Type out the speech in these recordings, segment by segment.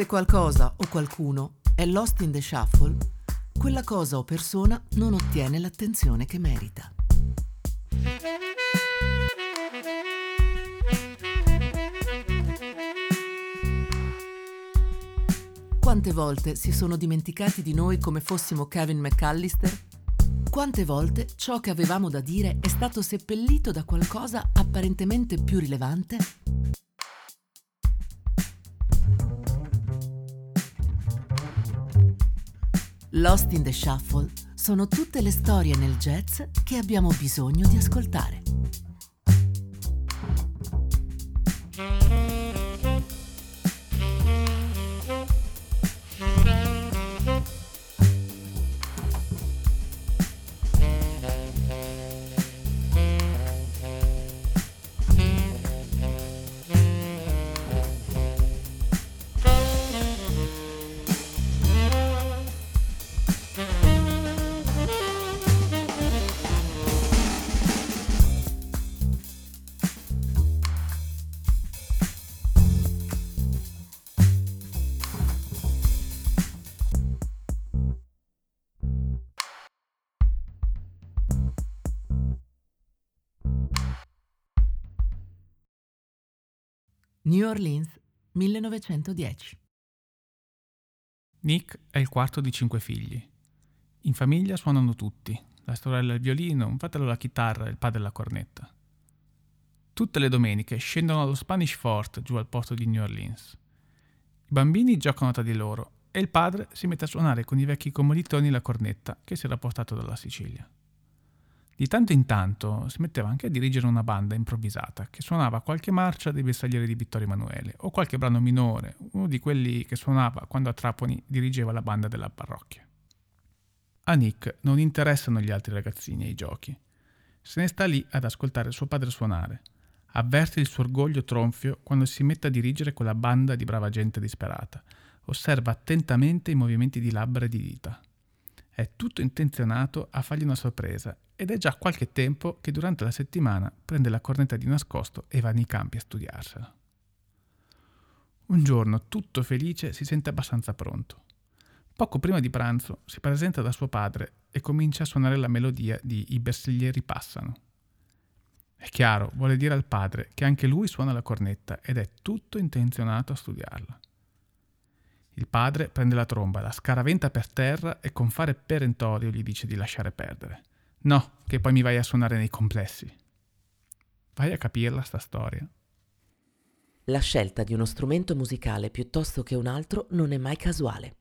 Se qualcosa o qualcuno è lost in the shuffle, quella cosa o persona non ottiene l'attenzione che merita. Quante volte si sono dimenticati di noi come fossimo Kevin McAllister? Quante volte ciò che avevamo da dire è stato seppellito da qualcosa apparentemente più rilevante? Lost in the Shuffle sono tutte le storie nel jazz che abbiamo bisogno di ascoltare. New Orleans, 1910. Nick è il quarto di cinque figli. In famiglia suonano tutti, la sorella il violino, un fratello la chitarra e il padre la cornetta. Tutte le domeniche scendono allo Spanish Fort giù al porto di New Orleans. I bambini giocano tra di loro e il padre si mette a suonare con i vecchi commilitoni la cornetta che si era portato dalla Sicilia. Di tanto in tanto si metteva anche a dirigere una banda improvvisata che suonava qualche marcia dei bersaglieri di Vittorio Emanuele o qualche brano minore, uno di quelli che suonava quando a Trapani dirigeva la banda della parrocchia. A Nick non interessano gli altri ragazzini e i giochi. Se ne sta lì ad ascoltare suo padre suonare. Avverte il suo orgoglio tronfio quando si mette a dirigere quella banda di brava gente disperata. Osserva attentamente i movimenti di labbra e di dita. È tutto intenzionato a fargli una sorpresa ed è già qualche tempo che durante la settimana prende la cornetta di nascosto e va nei campi a studiarsela. Un giorno, tutto felice, si sente abbastanza pronto. Poco prima di pranzo si presenta da suo padre e comincia a suonare la melodia di I bersaglieri passano. È chiaro, vuole dire al padre che anche lui suona la cornetta ed è tutto intenzionato a studiarla. Il padre prende la tromba, la scaraventa per terra e con fare perentorio gli dice di lasciare perdere. No, che poi mi vai a suonare nei complessi. Vai a capirla sta storia. La scelta di uno strumento musicale piuttosto che un altro non è mai casuale.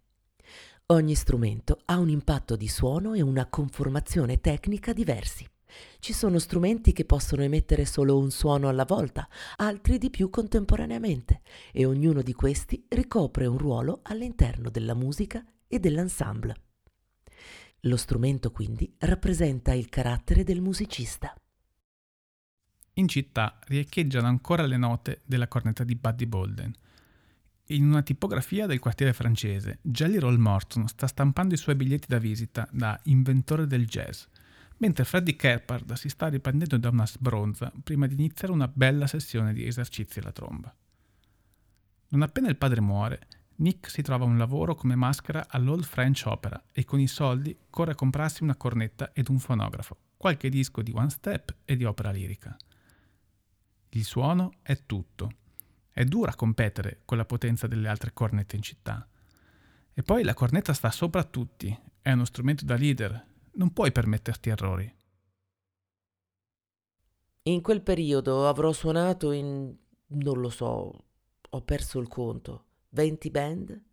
Ogni strumento ha un impatto di suono e una conformazione tecnica diversi. Ci sono strumenti che possono emettere solo un suono alla volta, altri di più contemporaneamente, e ognuno di questi ricopre un ruolo all'interno della musica e dell'ensemble. Lo strumento quindi rappresenta il carattere del musicista. In città riecheggiano ancora le note della cornetta di Buddy Bolden. In una tipografia del quartiere francese, Jelly Roll Morton sta stampando i suoi biglietti da visita da inventore del jazz, mentre Freddie Keppard si sta riprendendo da una sbronza prima di iniziare una bella sessione di esercizi alla tromba. Non appena il padre muore, Nick si trova un lavoro come maschera all'Old French Opera e con i soldi corre a comprarsi una cornetta ed un fonografo, qualche disco di one step e di opera lirica. Il suono è tutto. È dura competere con la potenza delle altre cornette in città. E poi la cornetta sta sopra tutti, è uno strumento da leader, non puoi permetterti errori. In quel periodo avrò suonato in... non lo so, ho perso il conto 20 band?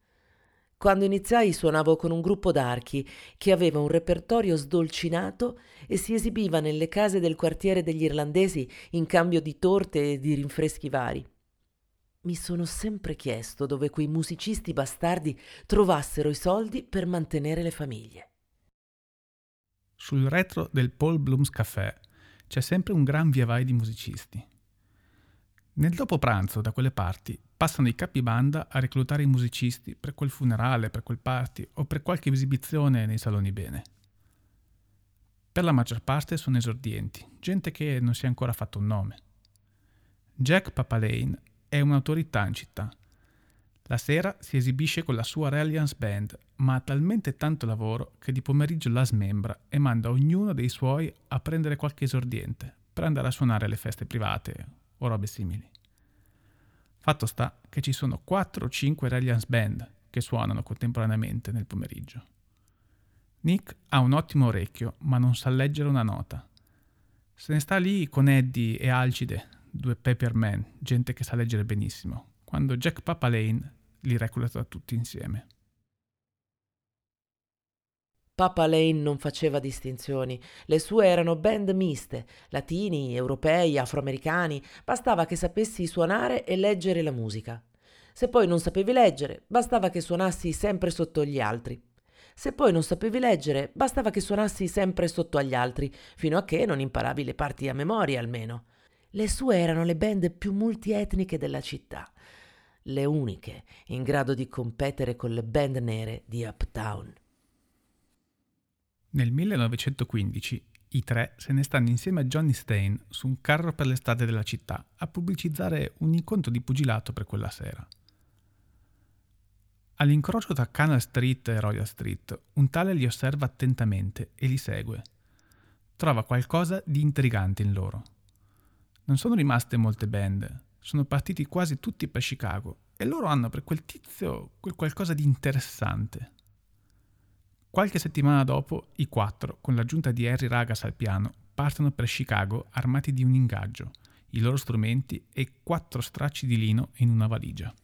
Quando iniziai suonavo con un gruppo d'archi che aveva un repertorio sdolcinato e si esibiva nelle case del quartiere degli irlandesi in cambio di torte e di rinfreschi vari. Mi sono sempre chiesto dove quei musicisti bastardi trovassero i soldi per mantenere le famiglie. Sul retro del Paul Bloom's Café c'è sempre un gran via vai di musicisti. Nel dopo pranzo, da quelle parti, passano i capi banda a reclutare i musicisti per quel funerale, per quel party o per qualche esibizione nei saloni bene. Per la maggior parte sono esordienti, gente che non si è ancora fatto un nome. Jack Papalane è un'autorità in città. La sera si esibisce con la sua Reliance Band, ma ha talmente tanto lavoro che di pomeriggio la smembra e manda ognuno dei suoi a prendere qualche esordiente per andare a suonare alle feste private o robe simili. Fatto sta che ci sono 4 o 5 Reliance Band che suonano contemporaneamente nel pomeriggio. Nick ha un ottimo orecchio, ma non sa leggere una nota. Se ne sta lì con Eddie e Alcide, due Pepperman, gente che sa leggere benissimo, quando Jack Papa Lane li recluta tutti insieme. Papa Lane non faceva distinzioni, le sue erano band miste, latini, europei, afroamericani, bastava che sapessi suonare e leggere la musica. Se poi non sapevi leggere, bastava che suonassi sempre sotto gli altri. Se poi non sapevi leggere, bastava che suonassi sempre sotto agli altri, fino a che non imparavi le parti a memoria almeno. Le sue erano le band più multietniche della città le uniche in grado di competere con le band nere di Uptown. Nel 1915 i tre se ne stanno insieme a Johnny Stain su un carro per le strade della città a pubblicizzare un incontro di pugilato per quella sera. All'incrocio tra Canal Street e Royal Street, un tale li osserva attentamente e li segue. Trova qualcosa di intrigante in loro. Non sono rimaste molte band, sono partiti quasi tutti per Chicago e loro hanno per quel tizio quel qualcosa di interessante. Qualche settimana dopo, i quattro, con l'aggiunta di Harry Ragas al piano, partono per Chicago armati di un ingaggio, i loro strumenti e quattro stracci di lino in una valigia.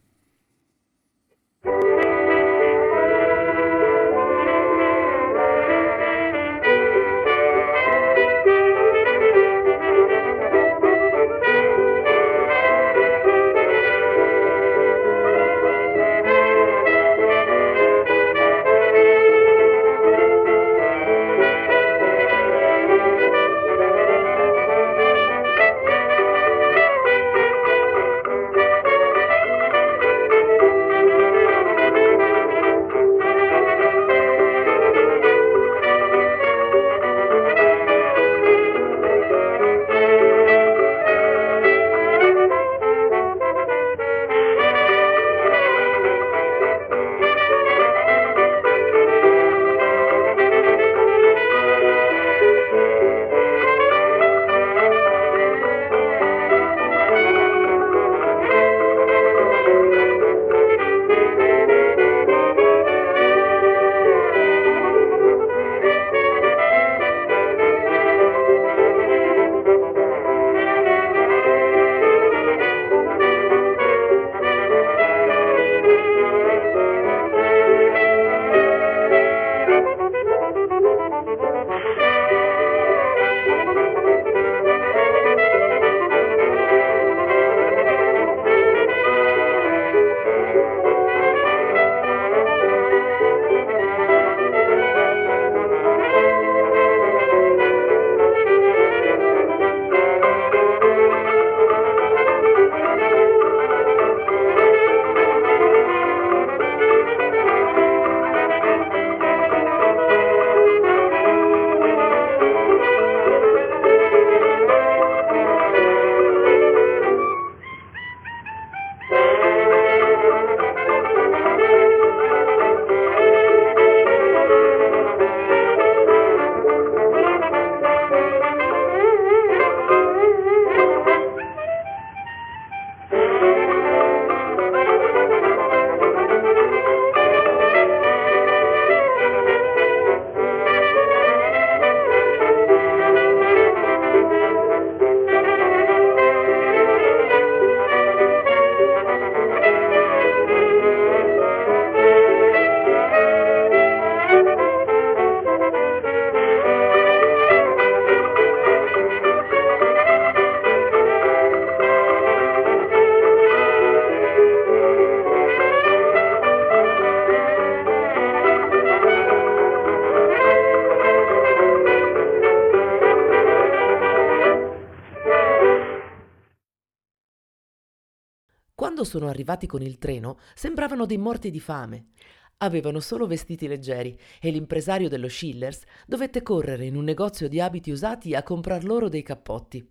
Quando sono arrivati con il treno, sembravano dei morti di fame. Avevano solo vestiti leggeri e l'impresario dello Schillers dovette correre in un negozio di abiti usati a comprar loro dei cappotti.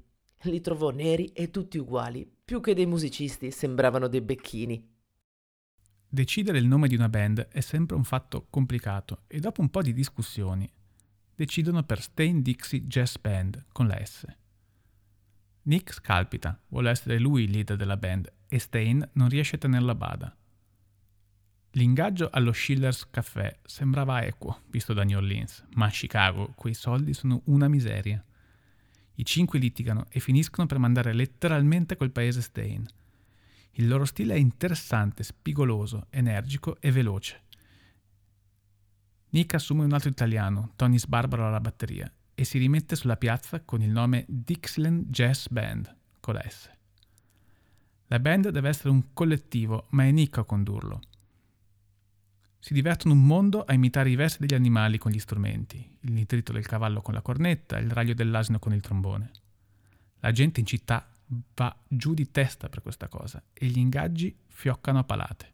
Li trovò neri e tutti uguali, più che dei musicisti, sembravano dei becchini. Decidere il nome di una band è sempre un fatto complicato e dopo un po' di discussioni decidono per Stain Dixie Jazz Band con la S. Nick scalpita, vuole essere lui il leader della band e Stain non riesce a tenerla a bada. L'ingaggio allo Schiller's Café sembrava equo, visto da New Orleans, ma a Chicago quei soldi sono una miseria. I cinque litigano e finiscono per mandare letteralmente quel paese Stain. Il loro stile è interessante, spigoloso, energico e veloce. Nick assume un altro italiano, Tony Sbarbaro alla batteria, e si rimette sulla piazza con il nome Dixieland Jazz Band, con la S. La band deve essere un collettivo, ma è Nick a condurlo. Si divertono un mondo a imitare i versi degli animali con gli strumenti, il nitrito del cavallo con la cornetta, il raglio dell'asino con il trombone. La gente in città va giù di testa per questa cosa e gli ingaggi fioccano a palate.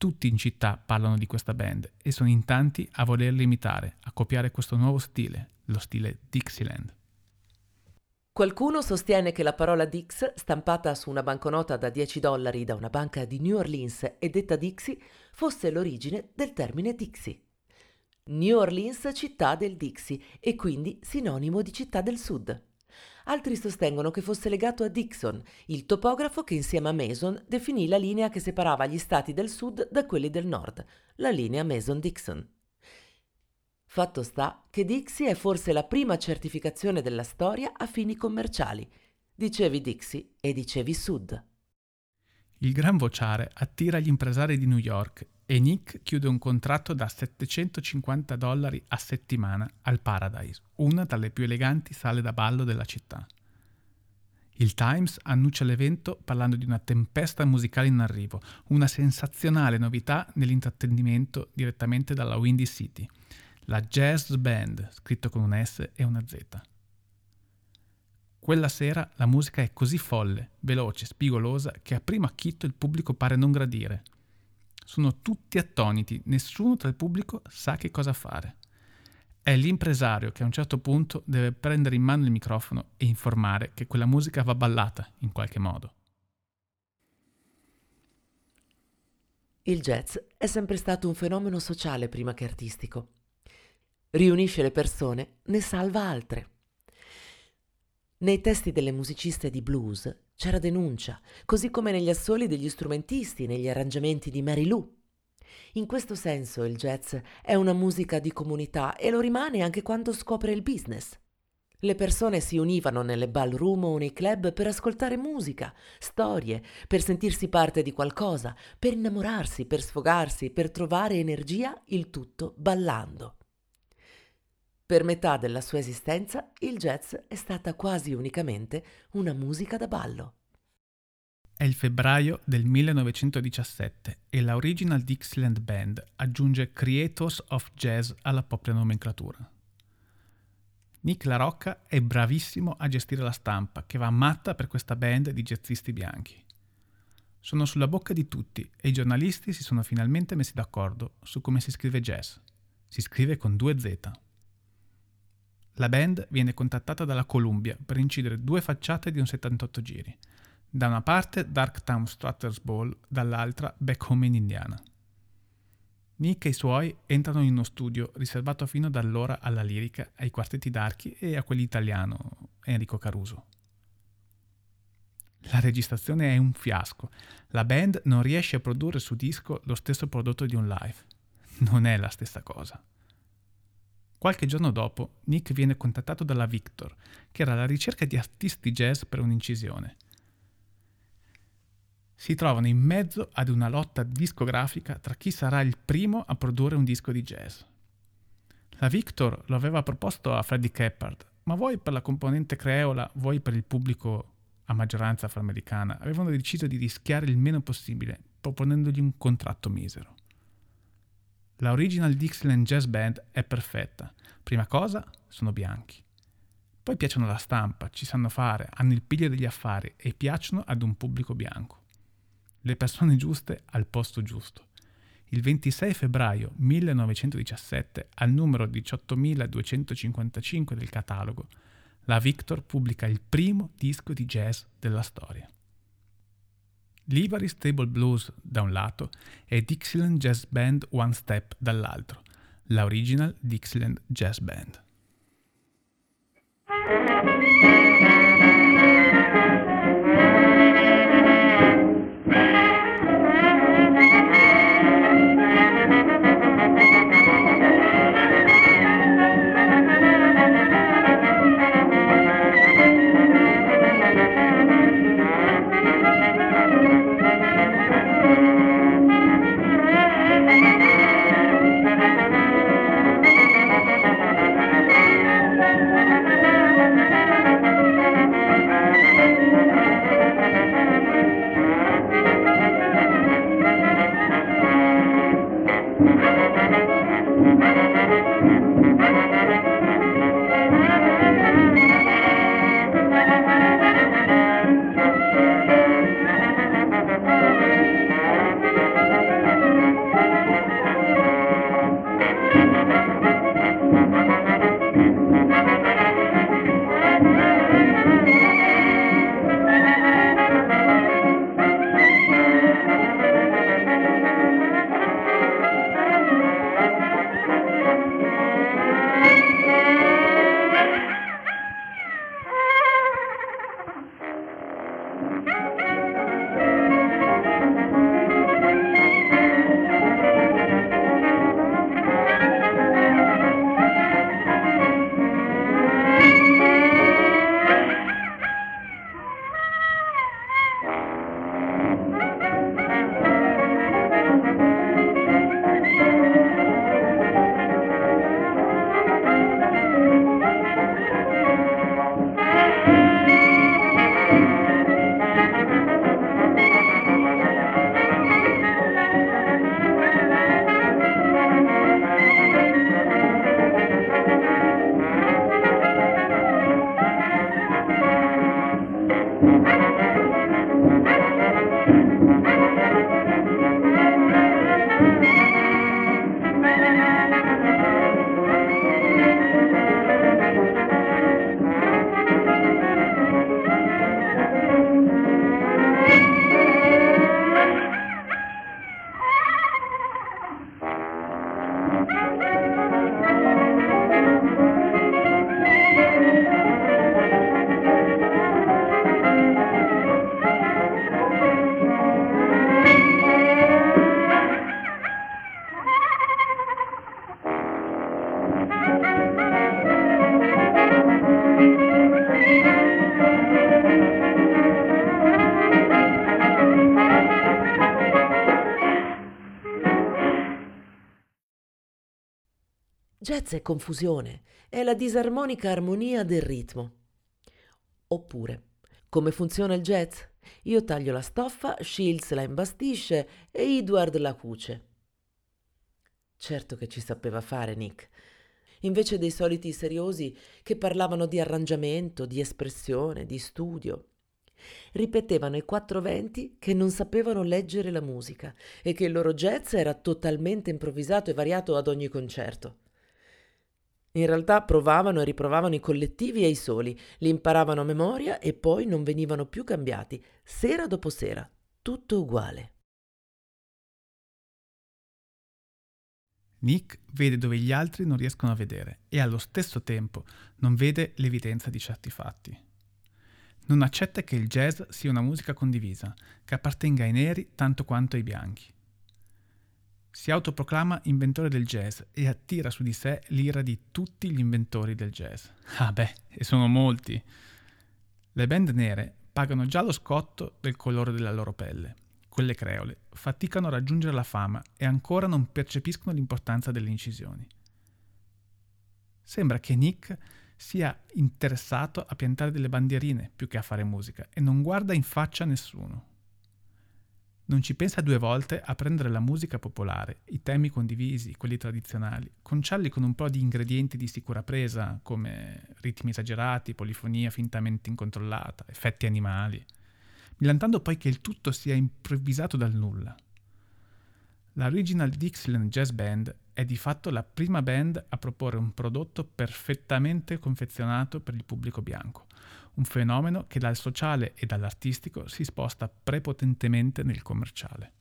Tutti in città parlano di questa band e sono in tanti a volerli imitare, a copiare questo nuovo stile, lo stile Dixieland. Qualcuno sostiene che la parola Dix, stampata su una banconota da 10 dollari da una banca di New Orleans e detta Dixie, fosse l'origine del termine Dixie. New Orleans città del Dixie e quindi sinonimo di città del sud. Altri sostengono che fosse legato a Dixon, il topografo che insieme a Mason definì la linea che separava gli stati del sud da quelli del nord, la linea Mason-Dixon. Fatto sta che Dixie è forse la prima certificazione della storia a fini commerciali. Dicevi Dixie e dicevi Sud. Il gran vociare attira gli impresari di New York e Nick chiude un contratto da 750 dollari a settimana al Paradise, una delle più eleganti sale da ballo della città. Il Times annuncia l'evento parlando di una tempesta musicale in arrivo, una sensazionale novità nell'intrattenimento direttamente dalla Windy City – la Jazz Band, scritto con una S e una Z. Quella sera la musica è così folle, veloce, spigolosa che a primo acchitto il pubblico pare non gradire. Sono tutti attoniti, nessuno tra il pubblico sa che cosa fare. È l'impresario che a un certo punto deve prendere in mano il microfono e informare che quella musica va ballata in qualche modo. Il jazz è sempre stato un fenomeno sociale prima che artistico riunisce le persone, ne salva altre. Nei testi delle musiciste di blues c'era denuncia, così come negli assoli degli strumentisti, negli arrangiamenti di Mary Lou. In questo senso il jazz è una musica di comunità e lo rimane anche quando scopre il business. Le persone si univano nelle ballroom o nei club per ascoltare musica, storie, per sentirsi parte di qualcosa, per innamorarsi, per sfogarsi, per trovare energia, il tutto ballando. Per metà della sua esistenza il jazz è stata quasi unicamente una musica da ballo. È il febbraio del 1917 e la Original Dixieland Band aggiunge Creators of Jazz alla propria nomenclatura. Nick La Rocca è bravissimo a gestire la stampa, che va matta per questa band di jazzisti bianchi. Sono sulla bocca di tutti e i giornalisti si sono finalmente messi d'accordo su come si scrive jazz. Si scrive con due Z. La band viene contattata dalla Columbia per incidere due facciate di un 78 giri. Da una parte Darktown Strutters Ball, dall'altra Back Home in Indiana. Nick e i suoi entrano in uno studio riservato fino ad allora alla lirica, ai quartetti d'archi e a quelli italiano, Enrico Caruso. La registrazione è un fiasco. La band non riesce a produrre su disco lo stesso prodotto di un live. Non è la stessa cosa. Qualche giorno dopo, Nick viene contattato dalla Victor, che era alla ricerca di artisti jazz per un'incisione. Si trovano in mezzo ad una lotta discografica tra chi sarà il primo a produrre un disco di jazz. La Victor lo aveva proposto a Freddie Keppard, ma vuoi per la componente creola, vuoi per il pubblico a maggioranza afroamericana, avevano deciso di rischiare il meno possibile, proponendogli un contratto misero. La Original Dixieland Jazz Band è perfetta. Prima cosa, sono bianchi. Poi piacciono la stampa, ci sanno fare, hanno il piglio degli affari e piacciono ad un pubblico bianco. Le persone giuste al posto giusto. Il 26 febbraio 1917, al numero 18.255 del catalogo, la Victor pubblica il primo disco di jazz della storia. Livery Stable Blues da un lato e Dixieland Jazz Band One Step dall'altro, la original Dixieland Jazz Band. Jazz è confusione, è la disarmonica armonia del ritmo. Oppure, come funziona il jazz? Io taglio la stoffa, Shields la imbastisce e Edward la cuce. Certo che ci sapeva fare Nick. Invece dei soliti seriosi che parlavano di arrangiamento, di espressione, di studio. Ripetevano i quattro venti che non sapevano leggere la musica e che il loro jazz era totalmente improvvisato e variato ad ogni concerto. In realtà provavano e riprovavano i collettivi e i soli, li imparavano a memoria e poi non venivano più cambiati, sera dopo sera, tutto uguale. Nick vede dove gli altri non riescono a vedere e allo stesso tempo non vede l'evidenza di certi fatti. Non accetta che il jazz sia una musica condivisa, che appartenga ai neri tanto quanto ai bianchi. Si autoproclama inventore del jazz e attira su di sé l'ira di tutti gli inventori del jazz. Ah beh, e sono molti. Le band nere pagano già lo scotto del colore della loro pelle. Quelle creole faticano a raggiungere la fama e ancora non percepiscono l'importanza delle incisioni. Sembra che Nick sia interessato a piantare delle bandierine più che a fare musica e non guarda in faccia nessuno non ci pensa due volte a prendere la musica popolare, i temi condivisi, quelli tradizionali, conciarli con un po' di ingredienti di sicura presa, come ritmi esagerati, polifonia fintamente incontrollata, effetti animali, millantando poi che il tutto sia improvvisato dal nulla. La Original Dixieland Jazz Band è di fatto la prima band a proporre un prodotto perfettamente confezionato per il pubblico bianco, un fenomeno che dal sociale e dall'artistico si sposta prepotentemente nel commerciale.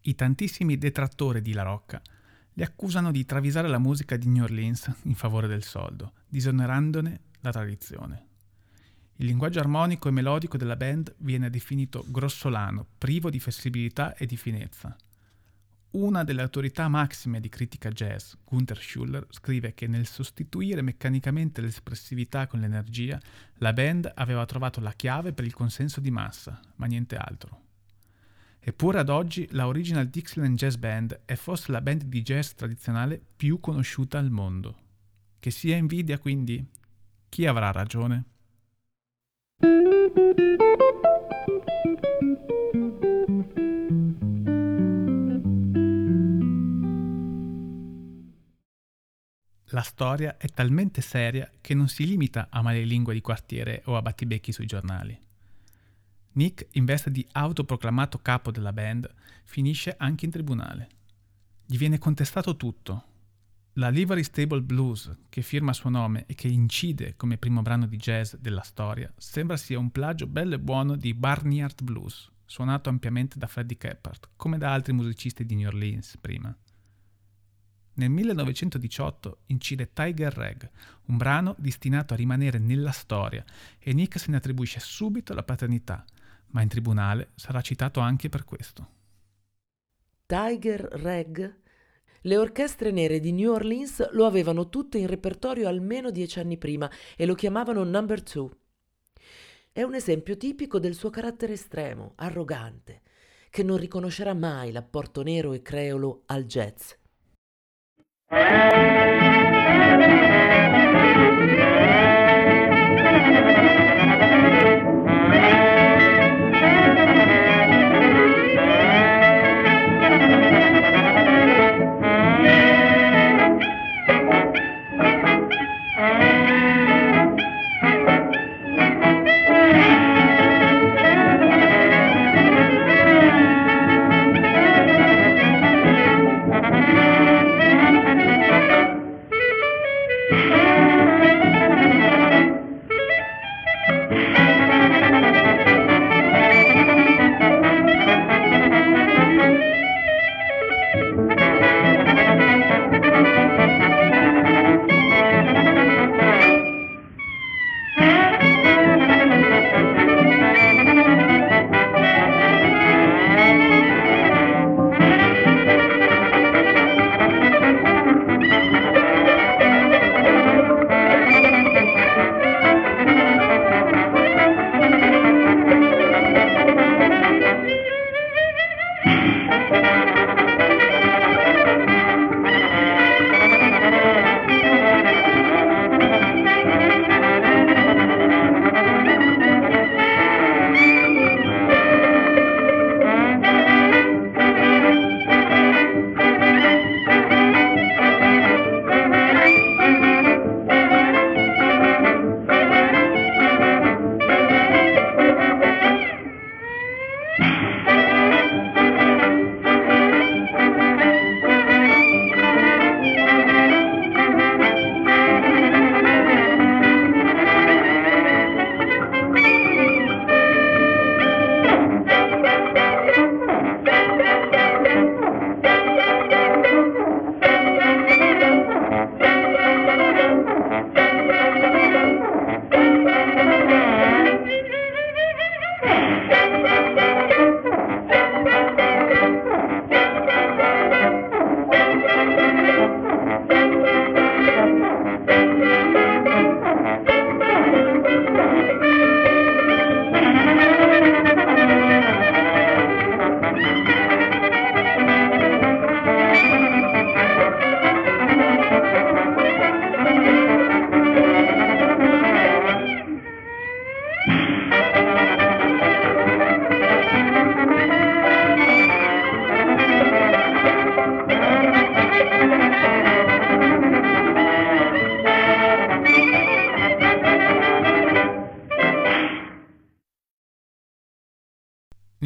I tantissimi detrattori di La Rocca li accusano di travisare la musica di New Orleans in favore del soldo, disonerandone la tradizione. Il linguaggio armonico e melodico della band viene definito grossolano, privo di flessibilità e di finezza. Una delle autorità massime di critica jazz, Gunther Schuller, scrive che nel sostituire meccanicamente l'espressività con l'energia, la band aveva trovato la chiave per il consenso di massa, ma niente altro. Eppure ad oggi la Original Dixieland Jazz Band è forse la band di jazz tradizionale più conosciuta al mondo. Che sia invidia quindi? Chi avrà ragione? La storia è talmente seria che non si limita a malelingue di quartiere o a battibecchi sui giornali. Nick, in veste di autoproclamato capo della band, finisce anche in tribunale. Gli viene contestato tutto. La Livery Stable Blues, che firma suo nome e che incide come primo brano di jazz della storia, sembra sia un plagio bello e buono di Barnyard Blues, suonato ampiamente da Freddie Keppard, come da altri musicisti di New Orleans prima. Nel 1918 incide Tiger Rag, un brano destinato a rimanere nella storia, e Nick se ne attribuisce subito la paternità, ma in tribunale sarà citato anche per questo. Tiger Rag? Le orchestre nere di New Orleans lo avevano tutte in repertorio almeno dieci anni prima e lo chiamavano Number Two. È un esempio tipico del suo carattere estremo, arrogante, che non riconoscerà mai l'apporto nero e creolo al jazz. Música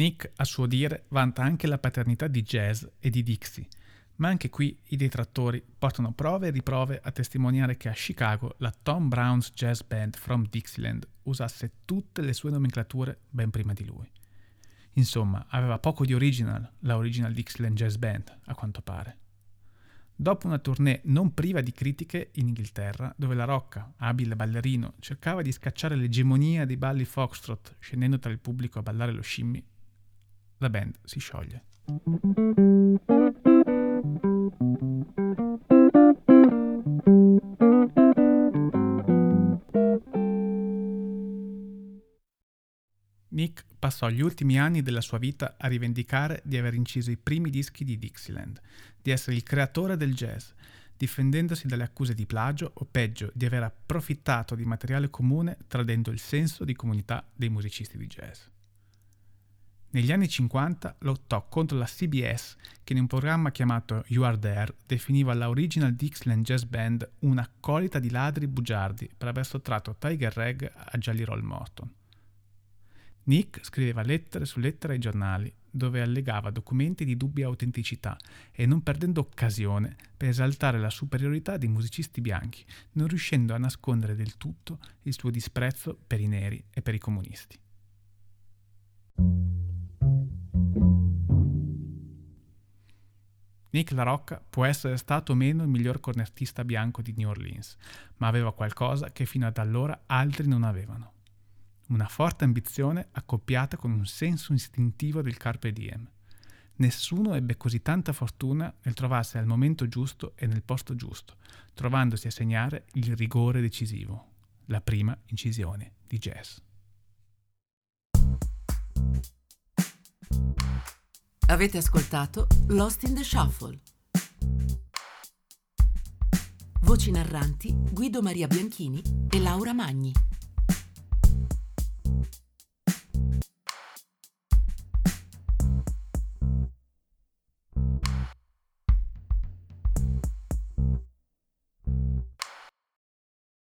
Nick, a suo dire, vanta anche la paternità di jazz e di Dixie, Ma anche qui i detrattori portano prove e riprove a testimoniare che a Chicago la Tom Brown's Jazz Band from Dixieland usasse tutte le sue nomenclature ben prima di lui. Insomma, aveva poco di original la Original Dixieland Jazz Band, a quanto pare. Dopo una tournée non priva di critiche in Inghilterra, dove la Rocca, abile ballerino, cercava di scacciare l'egemonia dei balli foxtrot scendendo tra il pubblico a ballare lo shimmy, la band si scioglie. Nick passò gli ultimi anni della sua vita a rivendicare di aver inciso i primi dischi di Dixieland, di essere il creatore del jazz, difendendosi dalle accuse di plagio o peggio di aver approfittato di materiale comune tradendo il senso di comunità dei musicisti di jazz. Negli anni 50 lottò contro la CBS che in un programma chiamato You Are There definiva la Original Dixieland Jazz Band un'accolita di ladri bugiardi per aver sottratto Tiger Rag a Jolly Roll Morton. Nick scriveva lettere su lettere ai giornali, dove allegava documenti di dubbia autenticità e non perdendo occasione per esaltare la superiorità dei musicisti bianchi, non riuscendo a nascondere del tutto il suo disprezzo per i neri e per i comunisti. Nick La Rocca può essere stato o meno il miglior cornettista bianco di New Orleans, ma aveva qualcosa che fino ad allora altri non avevano una forte ambizione accoppiata con un senso istintivo del carpe diem. Nessuno ebbe così tanta fortuna nel trovarsi al momento giusto e nel posto giusto, trovandosi a segnare il rigore decisivo, la prima incisione di jazz. Avete ascoltato Lost in the Shuffle. Voci narranti Guido Maria Bianchini e Laura Magni.